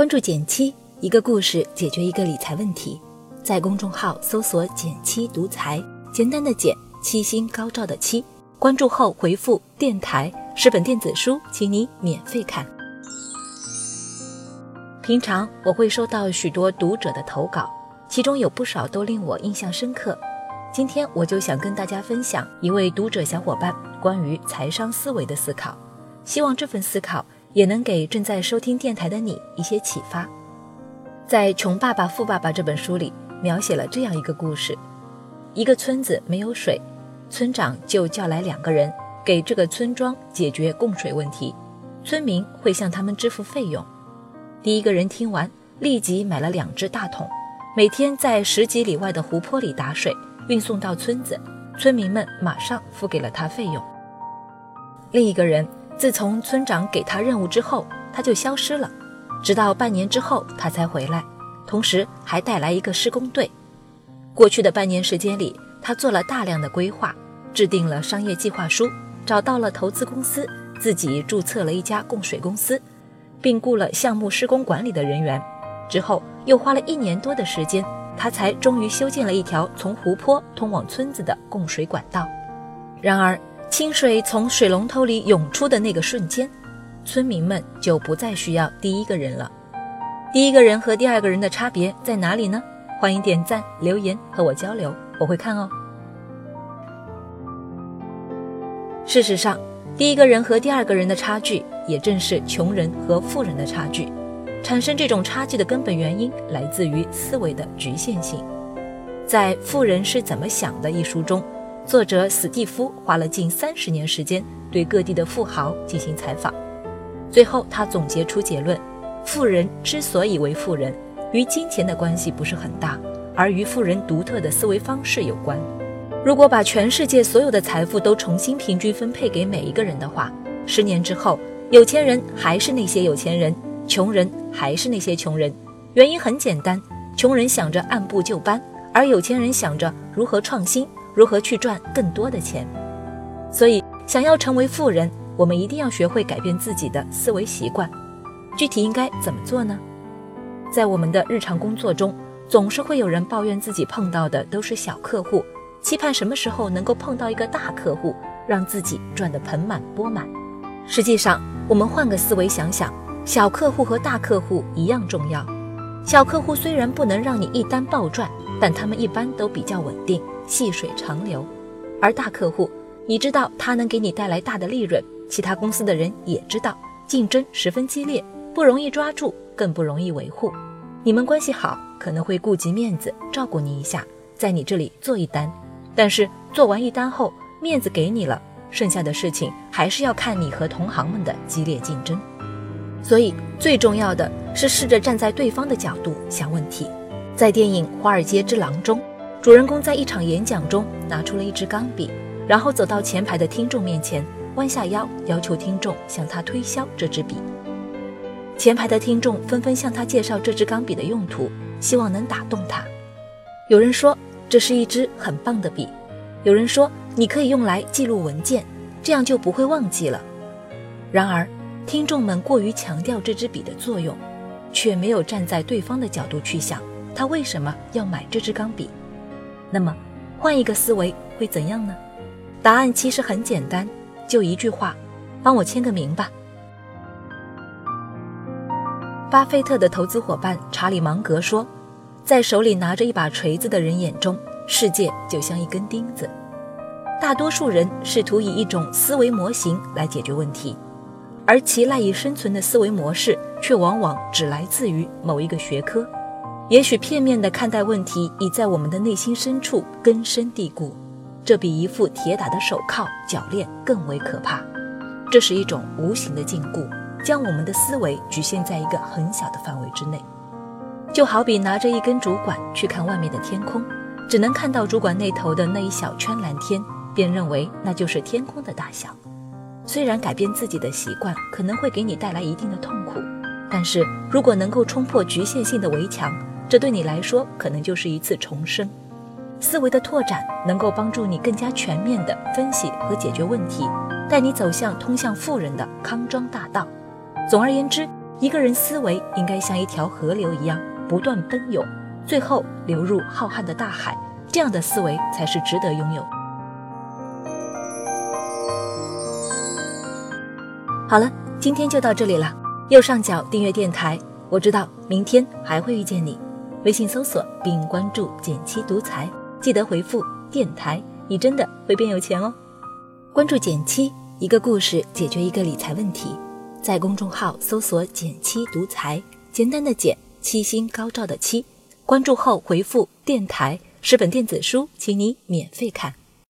关注减七，一个故事解决一个理财问题。在公众号搜索“减七独裁，简单的减，七星高照的七。关注后回复“电台”是本电子书，请你免费看。平常我会收到许多读者的投稿，其中有不少都令我印象深刻。今天我就想跟大家分享一位读者小伙伴关于财商思维的思考，希望这份思考。也能给正在收听电台的你一些启发。在《穷爸爸富爸爸》这本书里，描写了这样一个故事：一个村子没有水，村长就叫来两个人，给这个村庄解决供水问题。村民会向他们支付费用。第一个人听完，立即买了两只大桶，每天在十几里外的湖泊里打水，运送到村子。村民们马上付给了他费用。另一个人。自从村长给他任务之后，他就消失了，直到半年之后他才回来，同时还带来一个施工队。过去的半年时间里，他做了大量的规划，制定了商业计划书，找到了投资公司，自己注册了一家供水公司，并雇了项目施工管理的人员。之后又花了一年多的时间，他才终于修建了一条从湖泊通往村子的供水管道。然而，清水从水龙头里涌出的那个瞬间，村民们就不再需要第一个人了。第一个人和第二个人的差别在哪里呢？欢迎点赞留言和我交流，我会看哦。事实上，第一个人和第二个人的差距，也正是穷人和富人的差距。产生这种差距的根本原因，来自于思维的局限性。在《富人是怎么想的》一书中。作者史蒂夫花了近三十年时间对各地的富豪进行采访，最后他总结出结论：富人之所以为富人，与金钱的关系不是很大，而与富人独特的思维方式有关。如果把全世界所有的财富都重新平均分配给每一个人的话，十年之后，有钱人还是那些有钱人，穷人还是那些穷人。原因很简单，穷人想着按部就班，而有钱人想着如何创新。如何去赚更多的钱？所以，想要成为富人，我们一定要学会改变自己的思维习惯。具体应该怎么做呢？在我们的日常工作中，总是会有人抱怨自己碰到的都是小客户，期盼什么时候能够碰到一个大客户，让自己赚得盆满钵满。实际上，我们换个思维想想，小客户和大客户一样重要。小客户虽然不能让你一单暴赚，但他们一般都比较稳定。细水长流，而大客户，你知道他能给你带来大的利润，其他公司的人也知道，竞争十分激烈，不容易抓住，更不容易维护。你们关系好，可能会顾及面子，照顾你一下，在你这里做一单。但是做完一单后，面子给你了，剩下的事情还是要看你和同行们的激烈竞争。所以最重要的是试着站在对方的角度想问题。在电影《华尔街之狼》中。主人公在一场演讲中拿出了一支钢笔，然后走到前排的听众面前，弯下腰要求听众向他推销这支笔。前排的听众纷纷向他介绍这支钢笔的用途，希望能打动他。有人说这是一支很棒的笔，有人说你可以用来记录文件，这样就不会忘记了。然而，听众们过于强调这支笔的作用，却没有站在对方的角度去想他为什么要买这支钢笔。那么，换一个思维会怎样呢？答案其实很简单，就一句话：帮我签个名吧。巴菲特的投资伙伴查理芒格说，在手里拿着一把锤子的人眼中，世界就像一根钉子。大多数人试图以一种思维模型来解决问题，而其赖以生存的思维模式，却往往只来自于某一个学科。也许片面的看待问题，已在我们的内心深处根深蒂固，这比一副铁打的手铐脚链更为可怕。这是一种无形的禁锢，将我们的思维局限在一个很小的范围之内。就好比拿着一根主管去看外面的天空，只能看到主管那头的那一小圈蓝天，便认为那就是天空的大小。虽然改变自己的习惯可能会给你带来一定的痛苦，但是如果能够冲破局限性的围墙，这对你来说可能就是一次重生，思维的拓展能够帮助你更加全面地分析和解决问题，带你走向通向富人的康庄大道。总而言之，一个人思维应该像一条河流一样不断奔涌，最后流入浩瀚的大海。这样的思维才是值得拥有。好了，今天就到这里了。右上角订阅电台，我知道明天还会遇见你。微信搜索并关注“简七独裁，记得回复“电台”，你真的会变有钱哦。关注简七，一个故事解决一个理财问题。在公众号搜索“简七独裁，简单的简，七星高照的七。关注后回复“电台”。十本电子书，请你免费看。